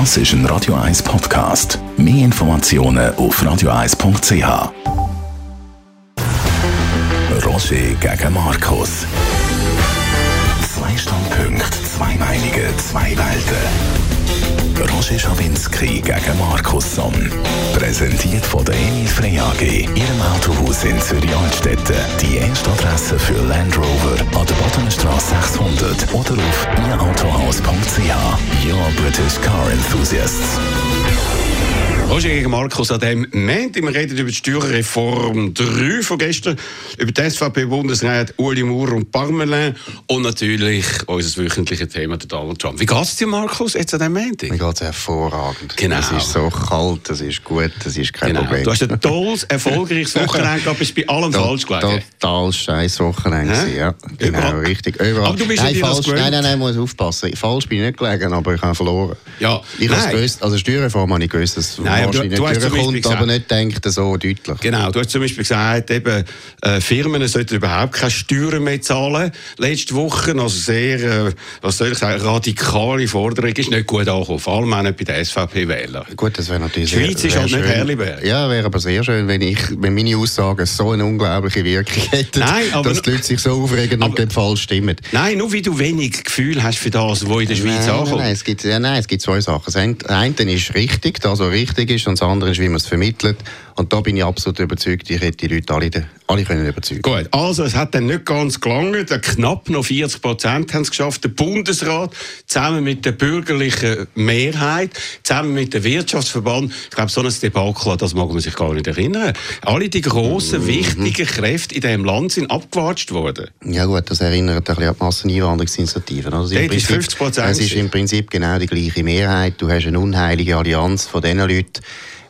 Das ist ein Radio 1 Podcast. Mehr Informationen auf radio1.ch. Roger gegen Markus. Zwei Standpunkte, zwei Meinungen, zwei Welten. Roger Schawinski gegen Markus Somm. Präsentiert von der Emil Frey AG, Ihrem Autohaus in Zürich-Altstetten. Die erste Adresse für Land Rover an der Bodenstraße 600 oder auf ihrautohaus.ch. Your British Car Enthusiasts. Roger gegen Markus an dem Moment. Wir reden über die Steuerreform 3 von gestern, über die SVP-Bundesrat Uli Maurer und Parmelin und natürlich unser wöchentliches Thema, Donald Trump. Wie geht es dir, Markus, jetzt an dem Moment? Mir geht es hervorragend. Genau. Es ist so kalt, es ist gut, es ist kein Genau. Problem. Du hast ein tolles, erfolgreiches Wochenende gehabt, bist bei allem falsch gelegen. Total scheiß Wochenende, ja. Genau, Überall. richtig. Überall. Aber du bist nein, falsch, nein, nein, nein, muss aufpassen. Falsch bin ich nicht gelegen, aber ich habe verloren. Ja, Ich nein. gewusst, also Steuerreform habe ich gewusst, dass Nein, du- du hast zum durchkommt, Beispiel aber gesagt- nicht denkt so deutlich. Genau, du hast zum Beispiel gesagt, eben, äh, Firmen sollten überhaupt keine Steuern mehr zahlen. Letzte Woche, also sehr, äh, was soll ich sagen, radikale Forderung, ist nicht gut angekommen, vor allem auch nicht bei den SVP-Wählern. Gut, das wäre natürlich Die Schweiz sehr, ist halt sehr nicht schön. Herliberg. Ja, wäre aber sehr schön, wenn, ich, wenn meine Aussagen so eine unglaubliche Wirkung hätten, Nein, aber dass die Leute sich so aufregen aber- und dann falsch stimmen. Nein, nur wie du wenig Gefühl hast für das, was in der Schweiz nein, nein, ankommt. nein, es gibt, ja, nein, es gibt zwei Sachen. Das eine- ist richtig, das, was richtig ist, und das andere ist, wie man es vermittelt. Und da bin ich absolut überzeugt, ich hätte die Leute alle, alle können überzeugen Gut, also es hat dann nicht ganz gelangt. Knapp noch 40 Prozent haben es geschafft. Der Bundesrat zusammen mit der bürgerlichen Mehrheit, zusammen mit dem Wirtschaftsverband, ich glaube, so ein Debakel, das mag man sich gar nicht erinnern. Alle die grossen, Mhm. wichtigen Kräfte in diesem Land sind abgewatscht worden. Ja gut, das erinnert ein bisschen an die Masseneinwanderungsinitiativen. Also Dort ist Prinzip- 50% Es ist im Prinzip genau die gleiche Mehrheit. Du hast eine unheilige Allianz von den Leuten,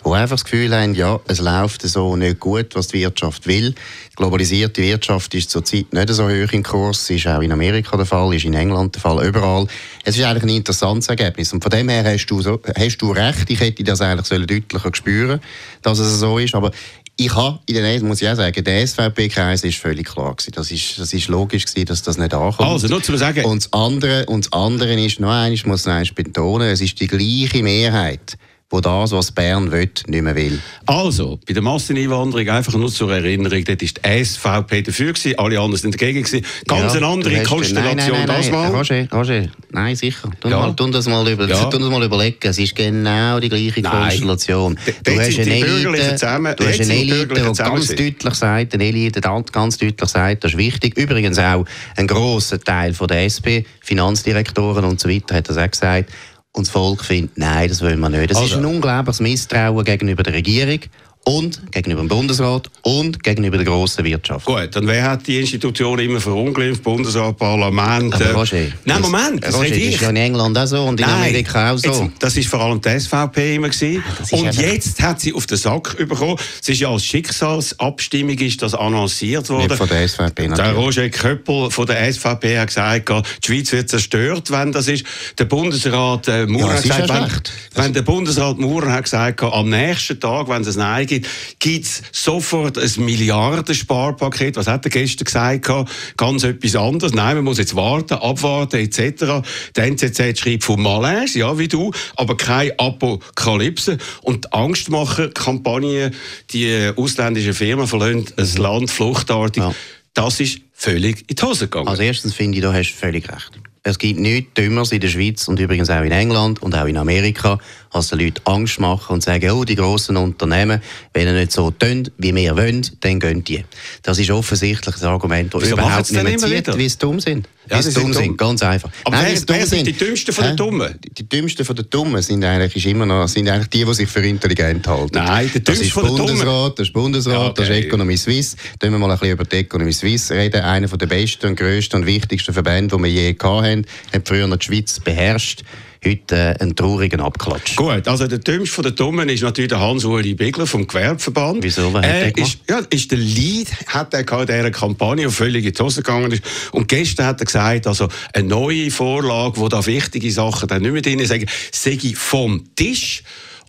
die einfach das Gefühl haben, ja, es läuft so nicht gut, was die Wirtschaft will. Die globalisierte Wirtschaft ist zurzeit nicht so hoch im Kurs. ist auch in Amerika der Fall, ist in England der Fall, überall. Es ist eigentlich ein interessantes Ergebnis. Und von dem her hast du, so, hast du recht. Ich hätte das eigentlich deutlicher spüren, dass es so ist. Aber ich habe in den, muss ich auch sagen, der SVP-Kreis ist völlig klar gewesen. Das ist, das ist logisch gewesen, dass das nicht ankommt. Also, nur zu sagen, Und das andere, und das andere ist, noch ich muss einmal betonen, es ist die gleiche Mehrheit, wo das, was Bern will, nicht mehr will. Also, bei der Masseneinwanderung, einfach nur zur Erinnerung, dort war die SVP dafür, gewesen, alle anderen sind dagegen. Gewesen. Ganz Ja, eine andere du hast- Konstellation nein, nein, nein, das mal. Roger, Roger, nein, sicher. Tu, Ja. mal, tu, das mal über, Ja. tu das mal überlegen. Es ist genau die gleiche. Konstellation. D- dort sind die Bürgerlichen zusammen- du hast eine sind Elite, die ganz gewesen. deutlich sagt, eine Elite, die ganz deutlich sagt, das ist wichtig. Übrigens auch ein grosser Teil von der SP, Finanzdirektoren und so weiter, hat das auch gesagt. Und das Volk findet, nein, das wollen wir nicht. Das Also. ist ein unglaubliches Misstrauen gegenüber der Regierung und gegenüber dem Bundesrat und gegenüber der grossen Wirtschaft. Gut, dann wer hat die Institution immer verunglimpft? Bundesrat, Parlament? Aber äh, Roger, Nein, das- Moment, das Roger, das ich. ist ja in England auch so und in Amerika auch so. Jetzt, das ist vor allem die SVP immer gewesen. ist Und jetzt hat sie auf den Sack bekommen. Es ist ja als Schicksalsabstimmung ist das annonciert worden. Nicht von der SVP Der natürlich. Roger Köppel von der SVP hat gesagt, die Schweiz wird zerstört, wenn das ist. Der Bundesrat äh, Maurer Ja, hat gesagt, ja wenn, wenn der Bundesrat Maurer hat gesagt, am nächsten Tag, wenn es ein Nein gibt, gibt es sofort ein Milliardensparpaket. Was hat er gestern gesagt? Ganz etwas anderes. Nein, man muss jetzt warten, abwarten etc. Der NZZ schreibt von Malaise, ja, wie du, aber keine Apokalypse. Und die Angstmacher-Kampagne, die ausländischen Firmen verlassen ein Land fluchtartig. Ja. Das ist völlig in die Hose gegangen. Also erstens finde ich, da hast du völlig recht. Es gibt nichts Dümmeres in der Schweiz und übrigens auch in England und auch in Amerika, als den Leuten Angst machen und sagen, oh, die grossen Unternehmen, wenn ihr nicht so tun, wie wir wollen, dann gehen die. Das ist offensichtlich ein Argument, das Wieso überhaupt sie nicht mehr zieht, wie sie dumm sind. Ja, Wie sie sie dumm dumm. sind, ganz einfach. Aber Nein, wer- sie dumm wer sind die Dümmsten von den? Dummen? Die, die Dümmsten von den Dummen sind eigentlich ist immer noch, sind eigentlich die, die sich für intelligent halten. Nein, der das ist Bundesrat, das ist Bundesrat, Ja, das ist okay. Economy Suisse. Dann wir mal ein bisschen über die Economy Suisse reden. Einer der besten und grössten und wichtigsten Verbände, die wir je gehabt haben, hat früher noch die Schweiz beherrscht. Heute äh, einen traurigen Abklatsch. Gut, also der dümmste von den Dummen ist natürlich der Hans-Uli Bigler vom Gewerbeverband. Wieso? Was hat er der ist, ja, ist der Lead, hat er in dieser Kampagne, die völlig in die Hose gegangen ist. Und gestern hat er gesagt, also eine neue Vorlage, wo da wichtige Sachen dann nicht mehr drin sind, sei vom Tisch.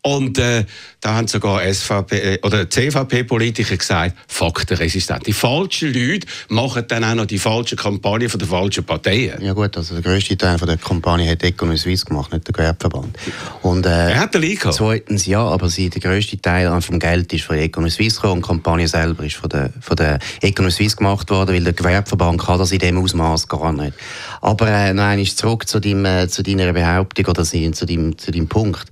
Und äh, da haben sogar SVP äh, oder CVP-Politiker gesagt, faktenresistent. Die falschen Leute machen dann auch noch die falschen Kampagnen von den falschen Parteien. Ja gut, also der grösste Teil von der Kampagne hat Economy Suisse gemacht, nicht der Gewerbeverband. Und, äh, er hat den Leak Zweitens ja, aber sie, der grösste Teil vom Geld ist von Economy Suisse gekommen und die Kampagne selber ist von der, von der Economy Suisse gemacht worden, weil der Gewerbeverband kann das in dem Ausmaß gar nicht. Aber äh, noch einmal zurück zu, deinem, äh, zu deiner Behauptung oder zu deinem, zu deinem Punkt.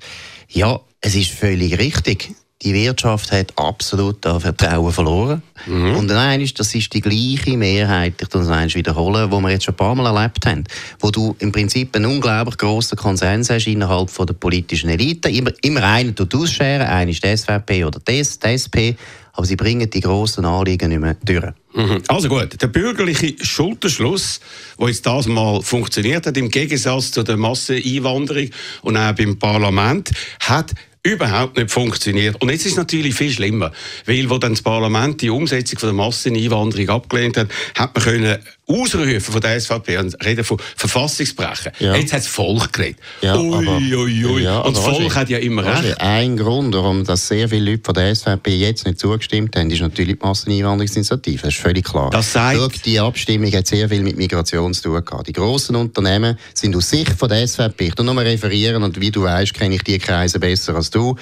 Ja, es ist völlig richtig. Die Wirtschaft hat absolut an Vertrauen verloren. Mhm. Und nein, das ist die gleiche Mehrheit, ich das eins wiederholen, die wir jetzt schon ein paar Mal erlebt haben. Wo du im Prinzip einen unglaublich grossen Konsens hast innerhalb von der politischen Elite. Immer, immer einen tut ausscheren, einer ist die SVP oder die, SP, aber sie bringen die grossen Anliegen nicht mehr durch. Mhm. Also gut, der bürgerliche Schulterschluss, der jetzt das mal funktioniert hat, im Gegensatz zu der Masseneinwanderung und auch beim Parlament, hat überhaupt nicht funktioniert. Und jetzt ist es natürlich viel schlimmer, weil wo dann das Parlament die Umsetzung von der Masseneinwanderung abgelehnt hat, hat man können ausrufen von der SVP und reden von Verfassungsbrechen. Ja. Jetzt hat das Volk geredet. Ja, ui, ui, ui. Ja, und das Volk Roger, hat ja immer recht. Ein Grund, warum dass sehr viele Leute von der SVP jetzt nicht zugestimmt haben, ist natürlich die Masseneinwanderungsinitiative. Das ist völlig klar. Das sagt... Schau, die Abstimmung hat sehr viel mit Migration zu tun gehabt. Die grossen Unternehmen sind aus Sicht von der SVP, ich nur referieren und wie du weißt, kenne ich die Kreise besser als du.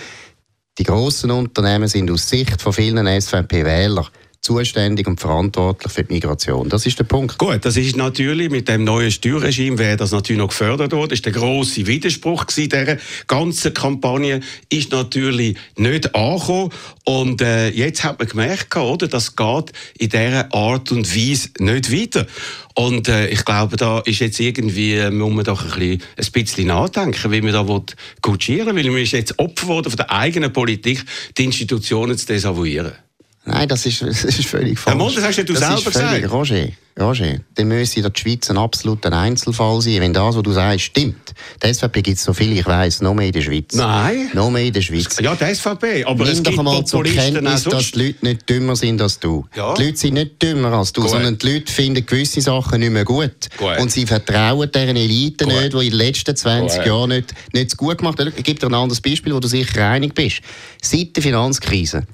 Die grossen Unternehmen sind aus Sicht von vielen SVP-Wählern zuständig und verantwortlich für die Migration. Das ist der Punkt. Gut, das ist natürlich mit dem neuen Steuerregime wäre das natürlich noch gefördert worden. Das ist der große Widerspruch gewesen, dieser ganzen Kampagne ist natürlich nicht angekommen und äh, jetzt hat man gemerkt, oder, das geht in dieser Art und Weise nicht weiter. Und äh, ich glaube, da ist jetzt irgendwie, äh, muss man doch ein bisschen, ein bisschen nachdenken, wie man da kutschieren will, weil man ist jetzt Opfer von der eigenen Politik, die Institutionen zu desavouieren. Nein, das ist, das ist völlig falsch. Herr das hast ja du das selber gesagt. Roger, Roger, dann müsste die Schweiz ein absoluter Einzelfall sein, wenn das, was du sagst, stimmt. Die SVP gibt es so viel, ich weiss, noch mehr in der Schweiz. Nein. Noch mehr in der Schweiz. Ja, die SVP, aber Nimm es gibt mal zur Kenntnis, dass die Leute nicht dümmer sind als du. Ja. Die Leute sind nicht dümmer als du, gut. sondern die Leute finden gewisse Sachen nicht mehr gut. gut. Und sie vertrauen deren Elite gut. nicht, die in den letzten 20 Jahren nicht, nicht gut gemacht haben. Ich gebe dir ein anderes Beispiel, wo du sicher einig bist. Seit der Finanzkrise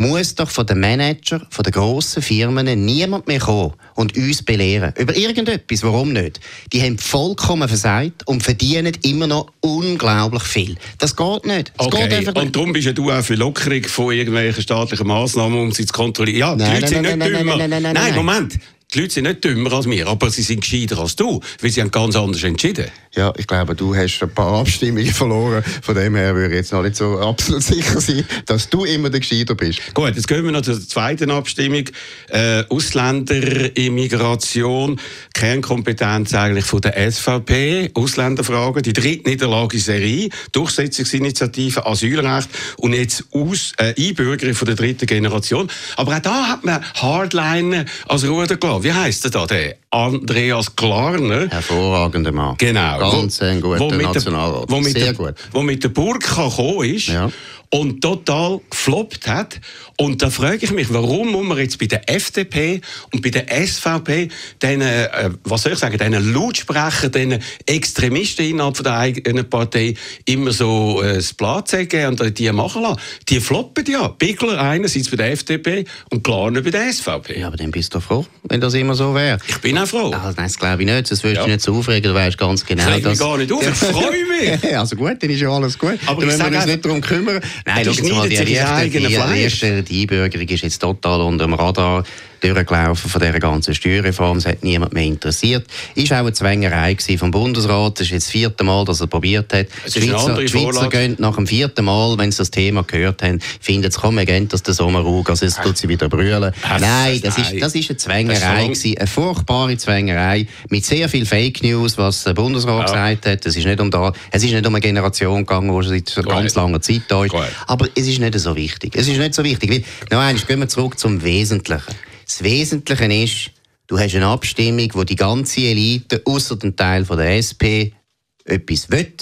muss doch von den Manager, von den grossen Firmen niemand mehr kommen und uns belehren. Über irgendetwas. Warum nicht? Die haben vollkommen versagt und verdienen immer noch unglaublich viel. Das geht nicht. Das okay. geht und darum bist ja du auch für Lockerung von irgendwelchen staatlichen Massnahmen, um sie zu kontrollieren. Ja, die nein, Leute nein, sind nein, nicht dümmer. Nein, nein, nein, nein, Moment. Die Leute sind nicht dümmer als wir, aber sie sind gescheiter als du, weil sie haben ganz anders entschieden. Ja, ich glaube, du hast ein paar Abstimmungen verloren. Von dem her würde ich jetzt noch nicht so absolut sicher sein, dass du immer der Gescheiter bist. Gut, jetzt gehen wir noch zur zweiten Abstimmung. Äh, Ausländerimmigration, Kernkompetenz eigentlich von der SVP, Ausländerfragen, die dritte Niederlage in Serie, Durchsetzungsinitiative, Asylrecht und jetzt Aus, äh, Einbürgerung von der dritten Generation. Aber auch da hat man Hardliner als Ruder gelassen. Wie heisst der da, der? Andreas Klarner. Hervorragender Mann. Genau. Ganz ein guter Nationalrat. Wo mit Sehr der, gut. Wo mit der Burka gekommen ist. Ja und total gefloppt hat. Und da frage ich mich, warum muss man jetzt bei der FDP und bei der SVP diesen, äh, was soll ich sagen, diesen Lautsprecher, diesen Extremisten innerhalb der eigenen Partei immer so äh, das Platz geben und die machen lassen? Die floppen ja. Bigler einerseits bei der FDP und Klarner bei der SVP. Ja, aber dann bist du froh, wenn das immer so wäre. Ich bin auch froh. Also, nein, das glaube ich nicht. Das würdest ja. du nicht so aufregen. Du weißt ganz genau, ich mich gar nicht auf. Ich freue mich. also gut, dann ist ja alles gut. Aber dann müssen wir uns nicht darum kümmern. Nein, schau mal, die die, die die Einbürgerung ist jetzt total unter dem Radar durchgelaufen von dieser ganzen Steuerreform. Es hat niemand mehr interessiert. Ist auch eine Zwängerei vom Bundesrat. Das ist jetzt das vierte Mal, dass er probiert hat. Die Schweizer, die Schweizer gehen nach dem vierten Mal, wenn sie das Thema gehört haben, finden sie, komm, wir gehen das der Sommerruhe, also jetzt tut sie wieder brüllen. Nein, das ist, das ist eine Zwängerei gewesen, eine furchtbare Zwängerei mit sehr viel Fake News, was der Bundesrat ja. gesagt hat. Es ist nicht um da, es ist nicht um eine Generation gegangen, die schon seit ganz langer Zeit da ist. Aber es ist nicht so wichtig. Es ist nicht so wichtig. Noch einmal, gehen wir zurück zum Wesentlichen. Das Wesentliche ist, du hast eine Abstimmung, wo die ganze Elite, außer dem Teil von der SP, etwas will.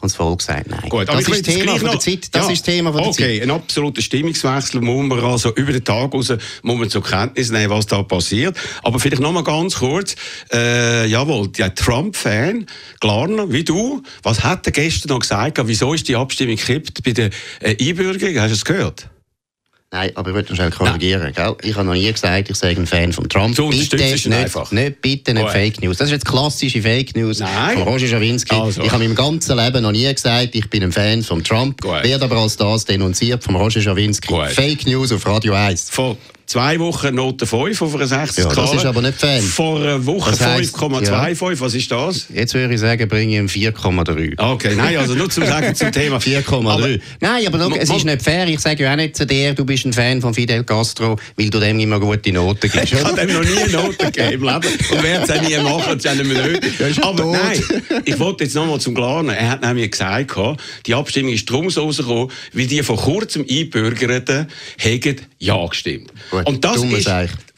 Und das Volk sagt nein. Gut, das ist das Thema von der Zeit. Das ja, ist Thema von der okay, Zeit. ein absoluter Stimmungswechsel muss man also über den Tag raus muss man zur Kenntnis nehmen, was da passiert. Aber vielleicht noch mal ganz kurz. Äh, jawohl, der Trump-Fan, Klarner, wie du, was hat er gestern noch gesagt? Wieso ist die Abstimmung gekippt bei der äh, Einbürgerung? Hast du es gehört? Nein, aber ich würde schnell korrigieren. Gell? Ich habe noch nie gesagt, ich sei ein Fan von Trump. So bitte nicht, einfach. nicht, bitte nicht Fake News. Das ist jetzt klassische Fake News Nein. von Roger Schawinski. Also. Ich habe im ganzen Leben noch nie gesagt, ich bin ein Fan von Trump. Werde aber als das denunziert von Roger Schawinski. Fake News auf Radio 1. Von zwei Wochen Note 5 auf einer 60 ja, Das ist aber nicht Fan. Vor einer Woche 5,25. Ja. Was ist das? Jetzt würde ich sagen, bringe ich ihm 4,3. Okay, nein, also nur zum Sagen zum Thema 4,3. Nein, aber look, es ist nicht fair. Ich sage ja auch nicht zu dir, du bist ein Fan von Fidel Castro, weil du dem immer gute Noten gibst. ich habe dem noch nie eine Note gegeben im Leben und werde es auch nie machen, das ist nicht nötig. Aber tot. nein, ich wollte jetzt nochmal zum Klaren. Er hat nämlich gesagt, die Abstimmung ist darum so rausgekommen, weil die vor kurzem Einbürgerten haben Ja gestimmt. Gut. Und das ist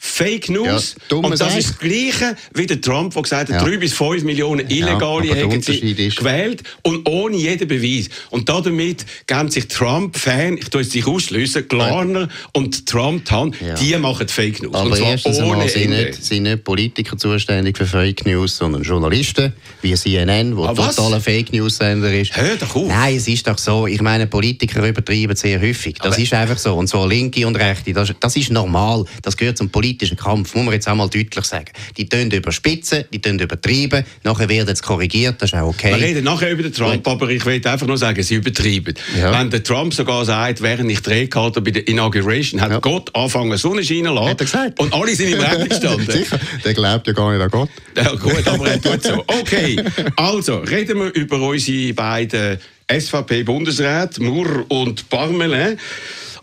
Fake News. Ja, und das ist das Gleiche wie der Trump, der gesagt hat, ja. 3 bis 5 Millionen Illegale ja, hätten sie gewählt und ohne jeden Beweis. Und damit geben sich Trump-Fan, ich tue es sich ausschliessen, Klarner und Trump Hand, ja. die machen Fake News. Aber und zwar erstens ohne einmal sind nicht, sind nicht Politiker zuständig für Fake News, sondern Journalisten, wie CNN, wo ah, totaler Fake News-Sender ist. Hör doch auf. Nein, es ist doch so. Ich meine, Politiker übertreiben sehr häufig. Das Aber ist einfach so. Und zwar Linke und Rechte. Das, das ist normal. Das gehört zum politischen politischen Kampf, muss man jetzt auch mal deutlich sagen. Die tun überspitzen, die tun übertreiben, nachher werden es korrigiert, das ist auch okay. Wir reden nachher über den Trump, aber ich will einfach nur sagen, sie übertreiben. Ja. Wenn der Trump sogar sagt, während ich hatte bei der Inauguration, hat ja. Gott angefangen Sonne scheinen lassen. Hat er gesagt. Und alle sind im Recht gestanden. Sicher, der glaubt ja gar nicht an Gott. Ja gut, aber er tut so. Okay, also reden wir über unsere beiden SVP-Bundesräte, Murr und Parmelin.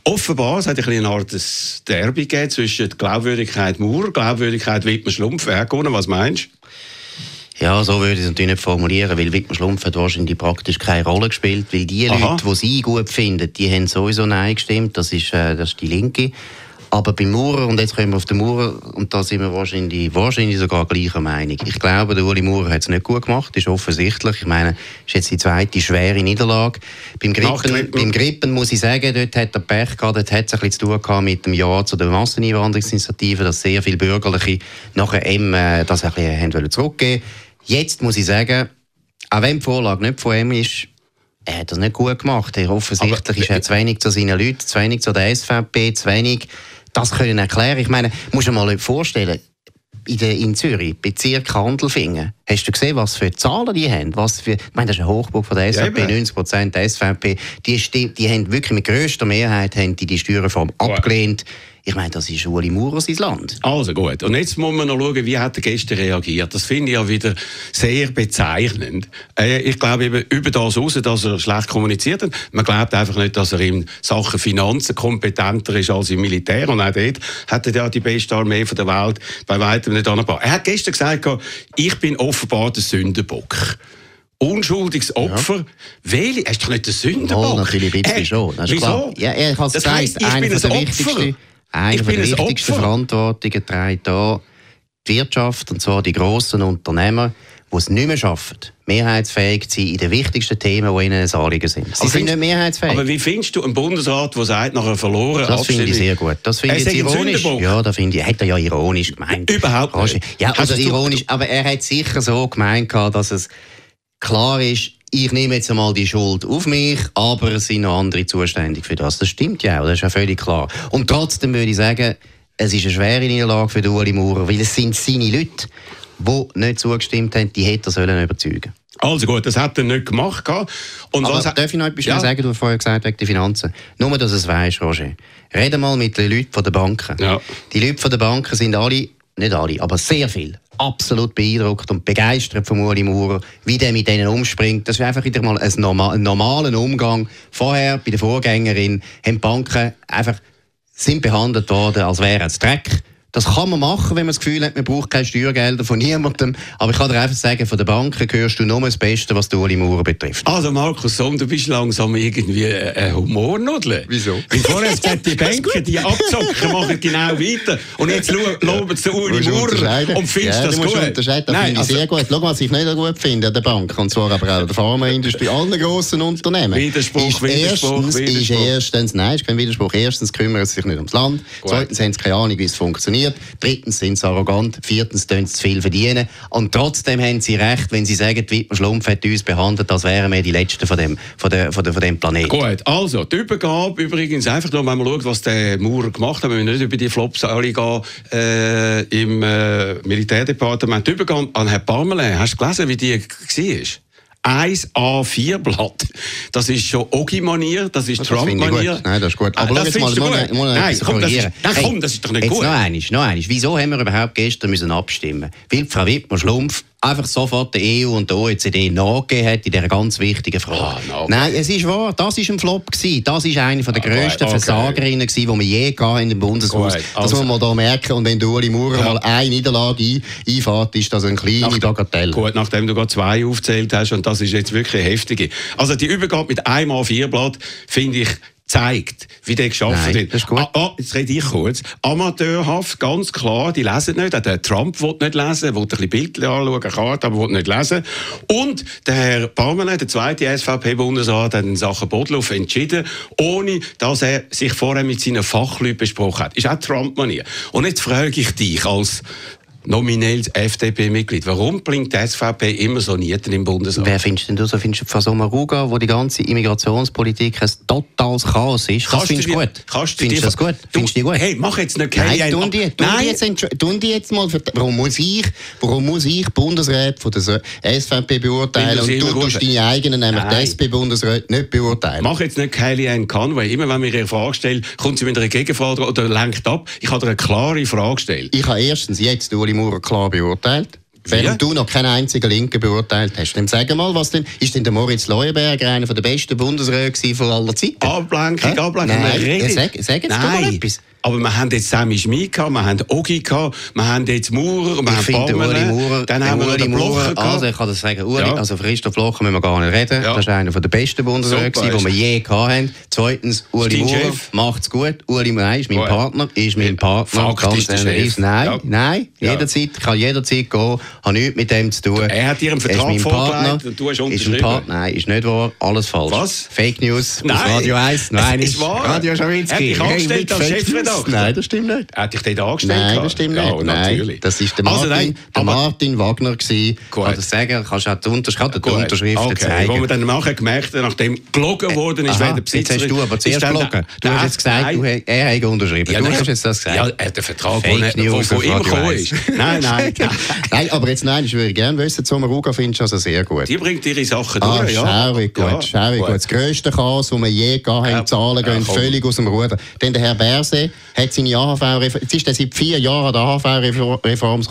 Offenbar, es hat eine Art Derby gegeben zwischen Glaubwürdigkeit Mauer, Glaubwürdigkeit Wittmer Schlumpf. Wer gewonnen? Was meinst du? Ja, so würde ich es natürlich nicht formulieren, weil Wittmer Schlumpf hat wahrscheinlich praktisch keine Rolle gespielt, weil die Aha. Leute, die sie gut finden, die haben sowieso Nein gestimmt, das ist, äh, das ist die Linke. Aber beim Maurer, und jetzt kommen wir auf den Maurer, und da sind wir wahrscheinlich, wahrscheinlich sogar gleicher Meinung. Ich glaube, der Uli Maurer hat es nicht gut gemacht, ist offensichtlich. Ich meine, ist jetzt die zweite schwere Niederlage. Beim Grippen, beim Grippen muss ich sagen, dort hat er Pech gehabt, dort hat es ein bisschen zu tun gehabt mit dem Ja zu der Masseneinwanderungsinitiative, dass sehr viele Bürgerliche nachher eben äh, das ein bisschen haben zurückgeben Jetzt muss ich sagen, auch wenn die Vorlage nicht von ihm ist, er hat das nicht gut gemacht. Er offensichtlich Aber, ist er zu wenig zu seinen Leuten, zu wenig zu der SVP, zu wenig das können erklären. Ich meine, muss du mal vorstellen, in, der, in Zürich, Bezirk Handelfingen, hast du gesehen, was für Zahlen die haben? Was für, ich meine, das ist ein Hochburg von der SVP, ja, 90 Prozent der SVP. Die, die haben wirklich mit grösster Mehrheit haben die, die Steuerreform abgelehnt. Ich meine, das ist Uli Maurer sein Land. Also gut. Und jetzt muss man noch schauen, wie hat er gestern reagiert. Das finde ich ja wieder sehr bezeichnend. Äh, ich glaube eben über das raus, dass er schlecht kommuniziert hat. Man glaubt einfach nicht, dass er in Sachen Finanzen kompetenter ist als im Militär. Und auch dort hat er ja die beste Armee der Welt bei weitem nicht angebracht. Er hat gestern gesagt, ich bin offenbar der Sündenbock unschuldiges Opfer. Ja. Welche? Er ist doch nicht der Sündenbock. Oh, natürlich ein bisschen schon. Wieso? Klar. Ja, er hat es gesagt, ich bin ein Opfer. Eine der wichtigsten Verantwortungen trägt hier die Wirtschaft, und zwar die grossen Unternehmen, die es nicht mehr schaffen, mehrheitsfähig zu sein in den wichtigsten Themen, die ihnen ein Anliegen sind. Sie aber sind nicht mehrheitsfähig. Aber wie findest du einen Bundesrat, der sagt, nachher verloren Das finde ich sehr gut. Das finde ich ironisch. Ja, das finde ich. Hat er ja ironisch gemeint. Überhaupt nicht. Ja, also ironisch. Aber er hat sicher so gemeint, dass es klar ist, ich nehme jetzt einmal die Schuld auf mich, aber es sind noch andere zuständig für das. Das stimmt ja auch, das ist ja völlig klar. Und trotzdem würde ich sagen, es ist eine schwere Niederlage für Ueli Maurer, weil es sind seine Leute, die nicht zugestimmt haben, die hätte er sollen überzeugen also gut, das hat er nicht gemacht. Und Aber was darf ich noch etwas ja. sagen, du hast vorher gesagt wegen der Finanzen? Nur, dass du es weißt, Roger. Rede mal mit den Leuten von der Banken. Ja. Die Leute von der Banken sind alle, nicht alle, aber sehr viele, absolut beeindruckt und begeistert von Uli Maurer, wie der mit denen umspringt. Das ist einfach wieder mal ein, normal, ein normaler Umgang. Vorher, bei der Vorgängerin, haben Banken einfach sind behandelt worden, als wären es Dreck. Das kann man machen, wenn man das Gefühl hat, man braucht keine Steuergelder von niemandem. Aber ich kann dir einfach sagen, von den Banken hörst du nur das Beste, was die Uli Maurer betrifft. Also Markus Somm, du bist langsam irgendwie ein Humornudel. Wieso? Weil vorher hast du gesagt, die Banker, die abzocken, machen genau weiter. Und jetzt loben sie Uli Maurer und findest ja, das gut. Das Nein, finde ich also, sehr gut. Schau, was ich nicht gut finde an der Bank, und zwar aber auch an der Pharmaindustrie, allen grossen Unternehmen. Widerspruch, ist Widerspruch, erstens, Widerspruch. Ist erstens, nein, ist kein Widerspruch. Erstens kümmern sie sich nicht ums Land. Gut. Zweitens haben sie keine Ahnung, wie es funktioniert. Drittens sind sie arrogant. Viertens tun sie zu viel verdienen. Und trotzdem haben sie recht, wenn sie sagen, Wittmer Schlumpf hat uns behandelt, als wären wir die Letzten von dem, von der, von der, von dem Planeten. Gut, also, die Übergabe übrigens, einfach nur, wenn man schaut, was der Maurer gemacht hat, wir müssen nicht über die Flops alle gehen, äh, im äh, Militärdepartement. Die Übergabe an Herrn Parmelin, hast du gelesen, wie die war? Eins A4-Blatt. Das ist schon Ogi-Manier, das ist ich Trump-Manier. Nein, das ist gut. Ah, Aber schau das mal, ich- muss ich Nein, komm, das ist, nein, Hey, komm, das ist doch nicht jetzt gut. noch eines, noch eines. Wieso haben wir überhaupt gestern müssen abstimmen Weil Frau Wittmer-Schlumpf einfach sofort der EU und der OECD nachgegeben hat in dieser ganz wichtigen Frage. Ah. Nein, es ist wahr, das ist ein Flop gewesen. Das ist eine der Ah, grössten okay. Versagerinnen gewesen, die wir je gehabt haben im Bundeshaus. Gut, Das also- muss man da merken. Und wenn der Uli Maurer Ja. mal eine Niederlage ein, einfährt, ist das eine kleine Bagatelle. Gut, nachdem du gerade zwei aufzählt hast, und das ist jetzt wirklich eine heftige. Also die Übergabe mit einem A4-Blatt finde ich zeigt, wie der das ist gut. Ah, ah, jetzt rede ich kurz. Amateurhaft, ganz klar, die lesen nicht. Auch Der Trump will nicht lesen, will ein bisschen Bildchen anschauen, Karte, aber will nicht lesen. Und der Herr Parmelin, der zweite SVP-Bundesrat, hat in Sachen Bodloff entschieden, ohne dass er sich vorher mit seinen Fachleuten besprochen hat. Ist auch Trump-Manier. Und jetzt frage ich dich als nominelles FDP-Mitglied, warum bringt die SVP immer so Nieten im Bundesrat? Wer findest denn du so? Findest du Frau Sommaruga, wo die ganze Immigrationspolitik ein totales Chaos ist? Das Kannst findest du gut? kannst findest du das gut? Du- Findest du gut? Hey, mach jetzt nicht keine Nein, tun die, tun Nein. die jetzt, tun die jetzt mal, warum muss ich, warum muss ich Bundesrat von der SVP beurteilen und du tust deine eigenen, nämlich die Nein. SP-Bundesräte, nicht beurteilen? Mach jetzt nicht Kellyanne Conway. Immer wenn wir ihr eine Frage stellen, kommt sie mit einer Gegenfrage oder lenkt ab. Ich habe dir eine klare Frage gestellt. Ich habe erstens jetzt Uli Maurer klar beurteilt. Während du noch keinen einzigen Linken beurteilt hast. Dann sag mal, was denn, ist denn der Moritz Leuenberger einer der besten Bundesräte von aller Zeiten? Ablenkung? Ablenkung. Nein, ja, sag- sag jetzt doch mal Nein. etwas. Aber wir haben jetzt Sammy Schmid gehabt, wir haben Ogi gehabt, wir haben jetzt Maurer, wir Ich haben Parmelin, Maurer, dann haben wir noch Blocher Maurer, gehabt. also ich kann das sagen, Uli, Ja. also Christoph Blocher müssen wir gar nicht reden. Ja. Das ist einer der besten Bundesräte, Super, die wir ist- je gehabt haben. Zweitens, Uli dein Maurer macht's gut. Uli Nein, ist mein Gut. Partner, ist mein Partner. Fakt ist der. Chef. Nein, Ja. nein, jederzeit, ich kann jederzeit gehen, habe nichts mit dem zu tun. Er hat ist Vertrag vorgelegt und du hast ist ein unterschrieben. Partner. Nein, ist nicht wahr, alles falsch. Was? Fake News, Nein. aus Radio 1. Nein, ist wahr. Radio Schawinski. Er hat dich angestellt als. Chefredakteur. Nein, das stimmt nicht. Hat dich dort angestellt Nein, das stimmt ja, nicht. natürlich. Nein, das ist der Also, Martin, nein, der Martin Wagner gewesen. Gut. Kann das sagen? Kannst auch die, Untersch kann die Unterschriften okay. zeigen? Wo man dann nachher gemerkt hat, nachdem gelogen worden ist, Aha, wer der jetzt Besitzer hast du aber zuerst dann- gelogen. Du Nein, hast jetzt gesagt, nein. du, er hat unterschrieben. Ja, du nein. hast jetzt das gesagt. Ja, er hat den Vertrag, der auf ihm Radio gekommen 1. ist. Nein, nein. nein. Nein, aber jetzt nein, ich würde gerne wissen, Sommaruga findest du also sehr gut. Die bringt ihre Sachen Ah, durch, ja. schaurig gut, Ja, schaurig gut. Das grösste Chaos, das wir je gehabt haben, Ja. Zahlen Ja, gehen völlig aus dem Ruder. Denn der Herr Berse hat seine AHV-Reform, jetzt ist er seit vier Jahren der AHV-Reform, es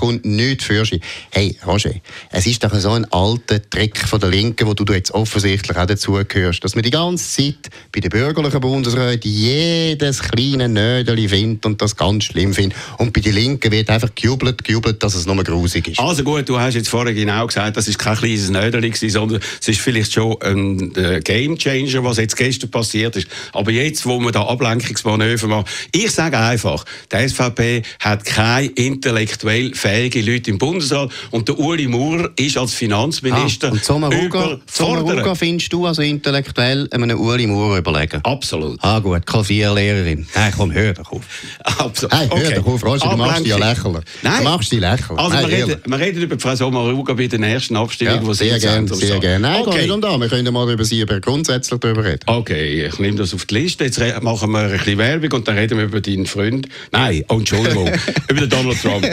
für sich. Hey, Roger, es ist doch so ein alter Trick von der Linken, wo du jetzt offensichtlich auch dazugehörst, dass man die ganze Zeit bei den bürgerlichen Bundesräten jedes kleine Nödeli findet und das ganz schlimm findet. Und bei den Linken wird einfach gejubelt, gejubelt, dass es nur grusig ist. Also gut, du hast jetzt vorher genau gesagt, das ist kein kleines Nödeli sondern es ist vielleicht schon ein äh, Game Changer, was jetzt gestern passiert ist. Aber jetzt, wo man da Ablenkungsmanöver macht, ich sage einfach, die SVP hat keine intellektuell fähige Leute im Bundesrat und der Uli Maurer ist als Finanzminister Ah, und Sommaruga, Sommaruga überfordert. findest du also intellektuell einem Uli Maurer überlegen? Absolut. Ah gut, Klavierlehrerin. Nein, komm, hör doch auf. Absolut. Hey, hör doch auf, Roger, du machst dich ja lächerlich. Nein. Du machst dich lächerlich. Also Nein, wir, reden, wir reden über Frau Sommaruga bei der nächsten Abstimmung, ja, wo sie sehr gerne, sehr gerne. Nein, okay. okay. nicht um da. Wir können mal über sie über grundsätzlich darüber reden. Okay, ich nehme das auf die Liste. Jetzt machen wir ein bisschen Werbung und dann reden wir über deinen Freund. Nein, oh, Entschuldigung, über den Donald Trump.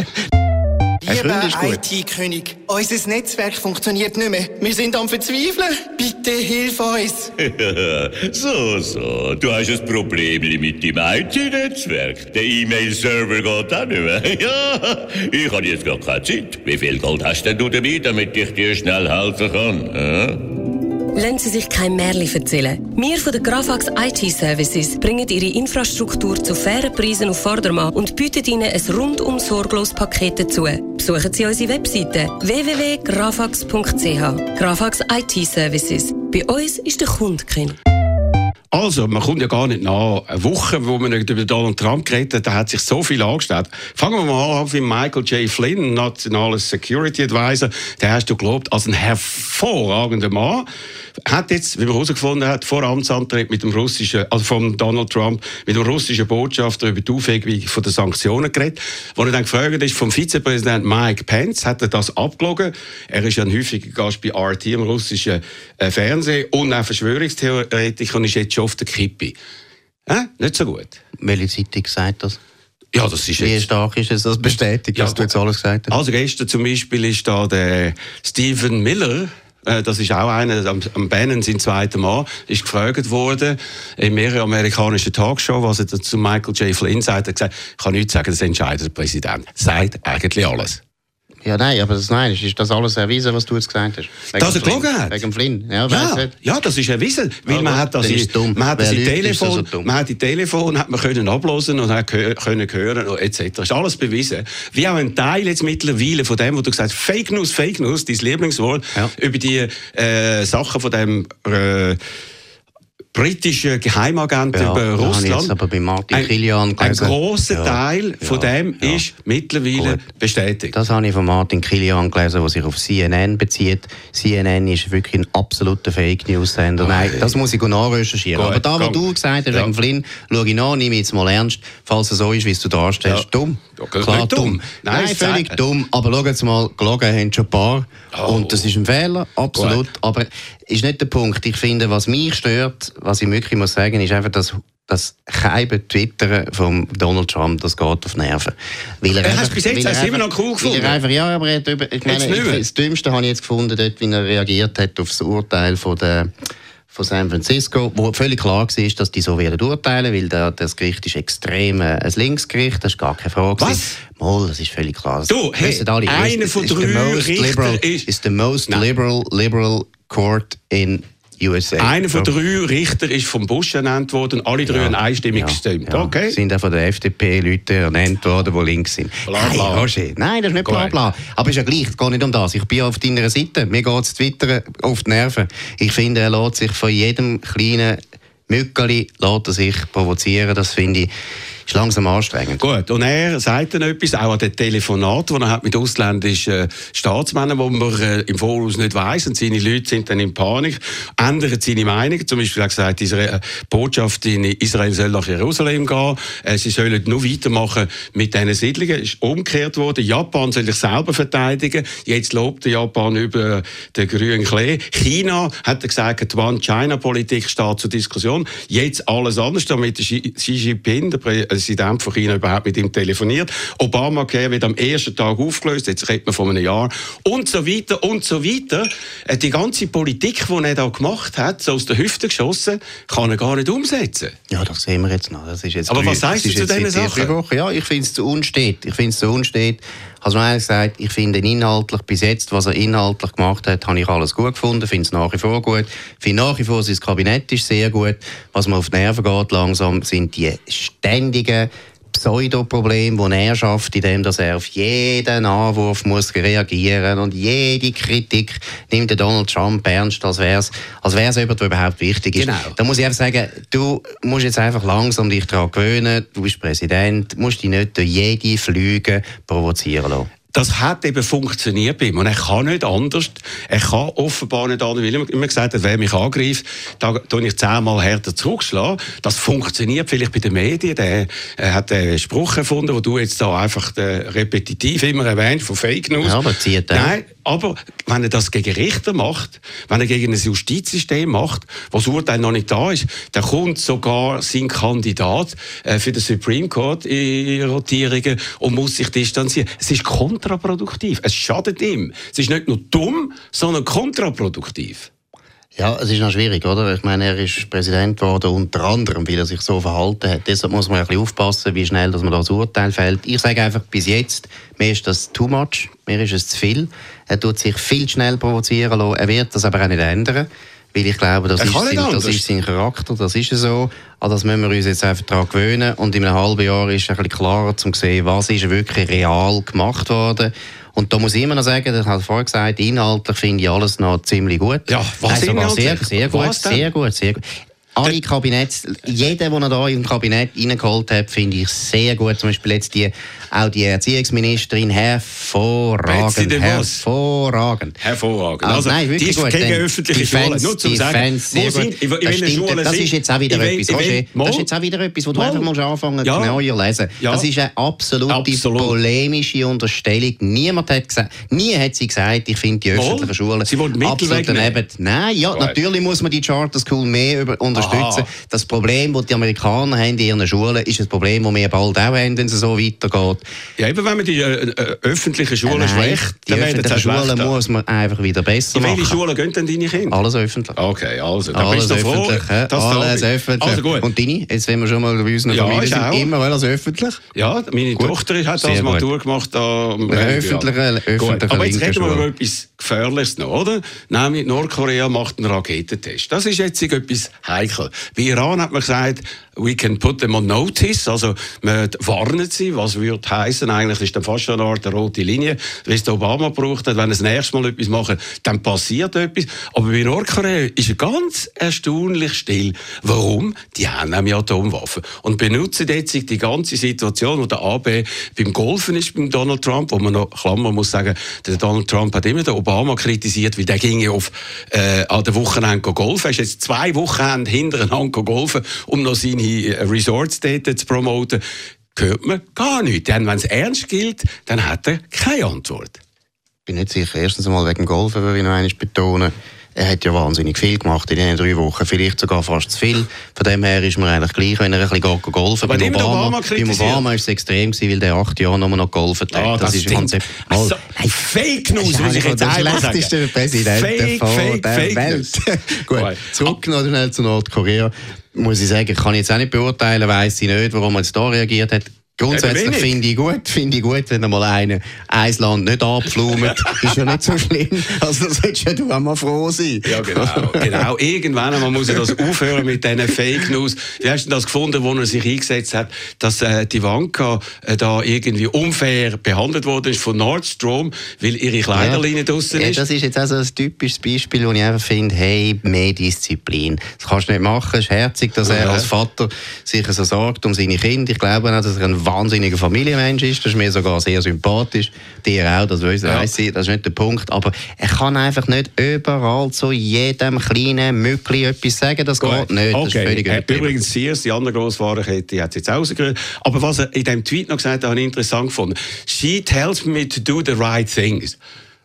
Lieber gut. IT-König, unser Netzwerk funktioniert nicht mehr. Wir sind am Verzweifeln. Bitte hilf uns. so, so. Du hast ein Problem mit deinem IT-Netzwerk. Der E-Mail-Server geht auch nicht mehr. Ja, ich habe jetzt gar keine Zeit. Wie viel Geld hast denn du dabei, damit ich dir schnell helfen kann? hä? Lassen Sie sich kein Märchen erzählen. Wir von der Grafax IT Services bringen Ihre Infrastruktur zu fairen Preisen auf Vordermann und bieten Ihnen ein rundum sorglos Paket dazu. Besuchen Sie unsere Webseite www.grafax.ch. Grafax IT Services. Bei uns ist der Kunde King. Also, man kommt ja gar nicht nach. Eine Woche, wo man über Donald Trump geredet hat, da hat sich so viel angestellt. Fangen wir mal an wie Michael J. Flynn, nationaler Security Advisor. Der hast du gelobt als ein hervorragender Mann. Hat jetzt, wie man herausgefunden hat, vor Amtsantritt mit dem russischen, also von Donald Trump, mit dem russischen Botschafter über die Aufhebung von den Sanktionen geredet. Wo er dann gefragt ist vom Vizepräsident Mike Pence, hat er das abgelogen. Er ist ja ein häufiger Gast bei RT, im russischen äh, Fernsehen, und auch Verschwörungstheoretiker und ist jetzt schon auf der Kippe. Äh? Nicht so gut. Welche Zeitung sagt das? Ja, das ist Wie jetzt... stark ist es, das bestätigt, Ja, was du jetzt alles gesagt hast? Also gestern zum Beispiel ist da der Stephen Miller, das ist auch einer, am, am Bannon, sein zweiter Mann, ist gefragt worden in mehreren amerikanischen Talkshows, was er zu Michael J. Flynn sagt. Er hat gesagt, ich kann nichts sagen, das entscheidet der Präsident. Sagt eigentlich alles. Ja, nein, aber das, nein, ist das alles erwiesen, was du jetzt gesagt hast? Wegen Dass er Flynn. gelogen hat? Wegen Flynn, ja, Ja, ja, das ist erwiesen, weil Ja, man hat das, in- dumm. man hat Telefon, so man hat im Telefon hat man können ablosen und hat können hören etc. Ist alles bewiesen. Wie auch ein Teil jetzt mittlerweile von dem, wo du gesagt hast, Fake News, Fake News, dein Lieblingswort Ja. über die äh, Sachen von dem äh, britischen Geheimagent Ja, über Russland. aber bei Martin ein, Kilian ein gelesen. grosser Ja, Teil von ja, dem ja. ist mittlerweile Gut. bestätigt. Das habe ich von Martin Kilian gelesen, der sich auf CNN bezieht. CNN ist wirklich ein absoluter Fake News Sender. Nein, das muss ich nachrecherchieren. Gut, Aber da, was du gesagt hast, wegen Flynn, schaue ich nach, nehme ich jetzt mal ernst, falls es so ist, wie es du darstellst. Dumm. Klar, nicht dumm. dumm. Nein, Nein, völlig dumm. Aber schau jetzt mal, gelogen haben schon ein paar. Oh. Und das ist ein Fehler, absolut. Gut. Aber ist nicht der Punkt. Ich finde, was mich stört, was ich wirklich muss sagen, ist einfach, dass das Keiben Twittern von Donald Trump, das geht auf Nerven. Weil er Er einfach- hast bis jetzt hast immer noch cool gefunden. Er einfach, ja, aber er hat über, ich meine, ich, das Dümmste habe ich jetzt gefunden, dort, wie er reagiert hat auf das Urteil von der von San Francisco, wo völlig klar war, dass die so werden urteilen, weil da, das Gericht ist extrem äh, ein Linksgericht, das ist gar keine Frage. Was? Mal, das ist völlig klar. Du, hey, alle. einer Es von ist drei the most Richter liberal, ist- ist the most Nein. liberal, liberal court in USA. Einer von drei Richter ist vom Bush ernannt worden alle drei haben einstimmig gestimmt. ja. Okay? Sind auch von der FDP Leute ernannt worden, die links sind. Bla, bla. Nein, Roger, nein, das ist nicht bla bla. Aber es ist ja gleich, es geht nicht um das. Ich bin auf deiner Seite. Mir geht es Twitter auf die Nerven. Ich finde, er lässt sich von jedem kleinen Mückeli lässt er sich provozieren. Das finde ich ist langsam anstrengend. Gut, und er sagt dann etwas, auch an den Telefonat, die er hat mit ausländischen äh, Staatsmännern, wo man äh, im Voraus nicht weiss, und seine Leute sind dann in Panik, ändern seine Meinung. Zum Beispiel hat gesagt, die Isra- Botschaft in Israel soll nach Jerusalem gehen, äh, sie sollen nur weitermachen mit diesen Siedlungen. Ist umgekehrt worden, Japan soll sich selber verteidigen, jetzt lobt der Japan über den grünen Klee. China hat er gesagt, die One-China-Politik steht zur Diskussion. Jetzt alles anders, damit Xi Jinping, der Präsident von China, überhaupt mit ihm telefoniert. Obamacare wird am ersten Tag aufgelöst, jetzt redet man von einem Jahr. Und so weiter und so weiter. Äh, Die ganze Politik, die er da gemacht hat, so aus der Hüfte geschossen, kann er gar nicht umsetzen. Ja, das sehen wir jetzt noch. Das ist jetzt Aber was sagst du zu diesen Sachen? Ja, ich finde es zu unstet. Ich finde es zu unstet. Also ehrlich gesagt, ich finde inhaltlich bis jetzt, was er inhaltlich gemacht hat, habe ich alles gut gefunden. Finde es nach wie vor gut. Finde nach wie vor, sein Kabinett ist sehr gut. Was mir auf die Nerven geht langsam, sind die ständigen Pseudoproblem, die er schafft, indem dass er auf jeden Anwurf muss reagieren und jede Kritik nimmt der Donald Trump ernst, als wäre es als wär's jemand, der überhaupt wichtig ist. Genau. Da muss ich einfach sagen, du musst jetzt einfach langsam dich daran gewöhnen, du bist Präsident, musst dich nicht durch jede Flüge provozieren lassen. Das hat eben funktioniert bei ihm. Und er kann nicht anders. Er kann offenbar nicht anders, weil er immer gesagt hat, wer mich angreift, da tue ich zehnmal härter zurückschlagen. Das funktioniert vielleicht bei den Medien. Der er hat einen Spruch erfunden, den du jetzt da einfach repetitiv immer erwähnt, von Fake News. Ja, aber zieht er. Nein, aber wenn er das gegen Richter macht, wenn er gegen ein Justizsystem macht, wo das Urteil noch nicht da ist, dann kommt sogar sein Kandidat äh, für den Supreme Court in Rotierungen und muss sich distanzieren. Es ist kontraproduktiv. Es schadet ihm. Es ist nicht nur dumm, sondern kontraproduktiv. Ja, es ist noch schwierig, oder? Ich meine, er ist Präsident geworden, unter anderem, weil er sich so verhalten hat. Deshalb muss man ein bisschen aufpassen, wie schnell dass man das Urteil fällt. Ich sage einfach, bis jetzt, mir ist das too much, mir ist es zu viel. Er tut sich viel schnell provozieren lassen. Er wird das aber auch nicht ändern. Weil ich glaube, das, ist sein, das ist sein Charakter, das ist so. An das müssen wir uns jetzt einfach daran gewöhnen. Und in einem halben Jahr ist es ein bisschen klarer, um zu sehen, was ist wirklich real gemacht worden. Und da muss ich immer noch sagen, ich habe vorher gesagt, inhaltlich finde ich alles noch ziemlich gut. Ja, was Nein, sogar sehr, inhaltlich? sehr gut, sehr gut, sehr gut. Alle Kabinetts, jeder, den er da im Kabinett reingeholt hat, finde ich sehr gut. Zum Beispiel jetzt die, auch die Erziehungsministerin, hervorragend, hervorragend. Hervorragend. Also, Also, nein, die wirklich ist gut. gegen Dann öffentliche Schulen. Nur zum Sagen, sehr gut. in, in Das welchen stimmt, Das ist jetzt auch wieder wel- etwas, Mal. das ist jetzt auch wieder etwas, wo du Mal. einfach musst anfangen Ja. genauer lesen. Ja. Das ist eine absolute Absolut. polemische Unterstellung. Niemand hat gesagt, nie hat sie gesagt, ich finde die Mal. öffentlichen Schulen Sie wollen Mittel absolut daneben. Nein, ja, Right. natürlich muss man die Charter School mehr über unterstützen. Aha. Das Problem, das die Amerikaner haben in ihren Schulen, ist ein Problem, das wir bald auch haben, wenn es so weitergeht. Ja, eben wenn man die äh, äh, öffentlichen Schulen Nein, schwächt, die dann öffentlichen Schulen muss man einfach wieder besser In welche machen. Schulen gehen denn deine Kinder? Alles öffentlich. Okay, also, da Alles bist du froh, dass alles öffentlich. Also gut. Und deine? Jetzt, wenn wir schon mal bei unseren Ja, Familien sind, auch. immer alles öffentlich? Ja, meine Gut. Tochter hat Sehr das mal gut. durchgemacht. Da am Eine Rennbühne. öffentliche- öffentliche Gut. Aber jetzt reden wir über etwas Gefährliches noch, oder? Nämlich Nordkorea macht einen Raketentest. Das ist jetzt etwas heikel. Bei Iran hat man gesagt, we can put them on notice, also man warnet sie, was würde heißen eigentlich, ist dann fast schon eine Art rote Linie, wie es Obama gebraucht hat, wenn das nächste Mal etwas machen, dann passiert etwas. Aber bei Nordkorea ist er ganz erstaunlich still. Warum? Die haben nämlich Atomwaffen und benutzen jetzt die ganze Situation, wo der AB beim Golfen ist, beim Donald Trump, wo man noch, Klammer muss sagen, der Donald Trump hat immer den Obama kritisiert, weil der ging auf, äh, an den Wochenende golfen. Er ist jetzt zwei Wochen hintereinander golfen, um noch seine äh, Resorts dort zu promoten. Hört man gar nichts. Denn wenn es ernst gilt, dann hat er keine Antwort. Ich bin nicht sicher. Erstens einmal wegen Golfen, würde ich noch einmal betonen. Er hat ja wahnsinnig viel gemacht in diesen drei Wochen, vielleicht sogar fast zu viel. Von dem her ist mir eigentlich gleich, wenn er ein bisschen geht golfen Beim nicht mit Obama Obama, beim. Obama ist es extrem gewesen, weil der acht Jahre nur noch golfen hat. Ah, das ist stimmt. Konzept. Also, Fake News, Das ist muss ich jetzt der einmal sagen. schlechtesten Präsidenten Fake, von fake, der fake Welt. Gut, zurück noch schnell zu Nordkorea. Muss ich sagen, kann ich jetzt auch nicht beurteilen, weiss ich nicht, warum er jetzt da reagiert hat. Grundsätzlich finde ich gut, finde ich gut, wenn er mal einen, ein Land nicht abpflaumt, ist ja nicht so schlimm. Also, das solltest ja du auch mal froh sein. Ja, genau. genau. Irgendwann einmal muss er das aufhören mit diesen Fake News. Wie hast du das gefunden, wo er sich eingesetzt hat, dass äh, die Ivanka äh, da irgendwie unfair behandelt worden ist von Nordstrom, weil ihre Kleiderlinie draussen Ja, ist? das ist jetzt also ein typisches Beispiel, wo ich einfach finde, hey, mehr Disziplin. Das kannst du nicht machen. Es ist herzig, dass er Ja. als Vater sich so sorgt um seine Kinder. Ich glaube auch, dass er ein wahnsinniger Familienmensch ist. Das ist mir sogar sehr sympathisch. Dir auch, das weiss, Ja. weiss ich. Das ist nicht der Punkt. Aber er kann einfach nicht überall zu jedem kleinen Mückli etwas sagen. Das geht nicht. Das ist Okay. Äh. Übrigens, Sears, die andere Grosswarenkette, hat es jetzt rausgerührt. Aber was er in diesem Tweet noch gesagt hat, habe ich interessant gefunden. She tells me to do the right things.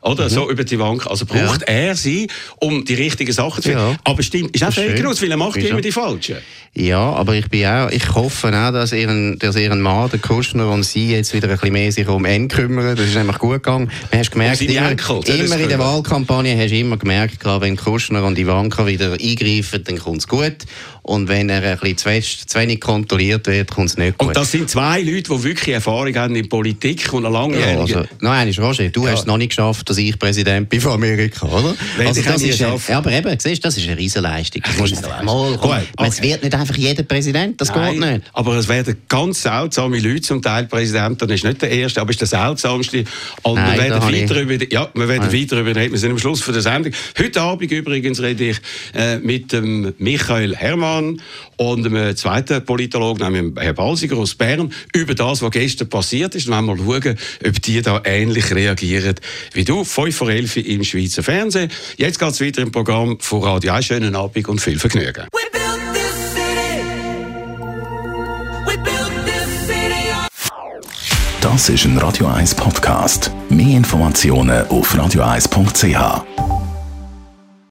Oder? So über die Bank. Also braucht Mhm. Ja. er sie, um die richtigen Sachen zu finden. Ja. Aber stimmt, ist auch Fake. News, weil er macht immer die falschen. Ja, aber ich bin auch, ich hoffe auch, dass ihren, dass ihren Mann, der Kuschner und sie jetzt wieder ein bisschen mehr sich um ihn kümmern. Das ist nämlich gut gegangen. Du hast gemerkt, immer, Enkel, immer in der? Wahlkampagne hast du immer gemerkt, gerade wenn Kuschner und Ivanka wieder eingreifen, dann kommt es gut. Und wenn er ein bisschen zu, fest, zu wenig kontrolliert wird, kommt es nicht gut. Und das sind zwei Leute, die wirklich Erfahrung haben in Politik und eine ja, langjährige. also, nein, ist Roger, du hast es noch nicht geschafft, dass ich Präsident bin von Amerika, oder? Also, das ist, ein- ja, aber eben, siehst, das ist eine Riesenleistung. Musst du Riesenleistung. mal, Gut, okay. Es wird nicht einfach jeder Präsident, das Nein, geht nicht. Aber es werden ganz seltsame Leute zum Teil Präsident. Das ist nicht der erste, aber ist der seltsamste. Und Nein, wir werden weiter ich- über, ja, wir werden weiter über reden. Wir sind am Schluss von der Sendung. Heute Abend übrigens rede ich äh, mit dem Michael Hermann und einem zweiten Politologen, nämlich Herrn Balsiger aus Bern, über das, was gestern passiert ist. Und wollen mal schauen, ob die da ähnlich reagieren wie du. 5 vor 11 Uhr im Schweizer Fernsehen. Jetzt geht es weiter im Programm von Radio 1. Schönen Abend und viel Vergnügen. We built this city. We built this city. Das ist ein Radio 1 Podcast. Mehr Informationen auf radio1.ch.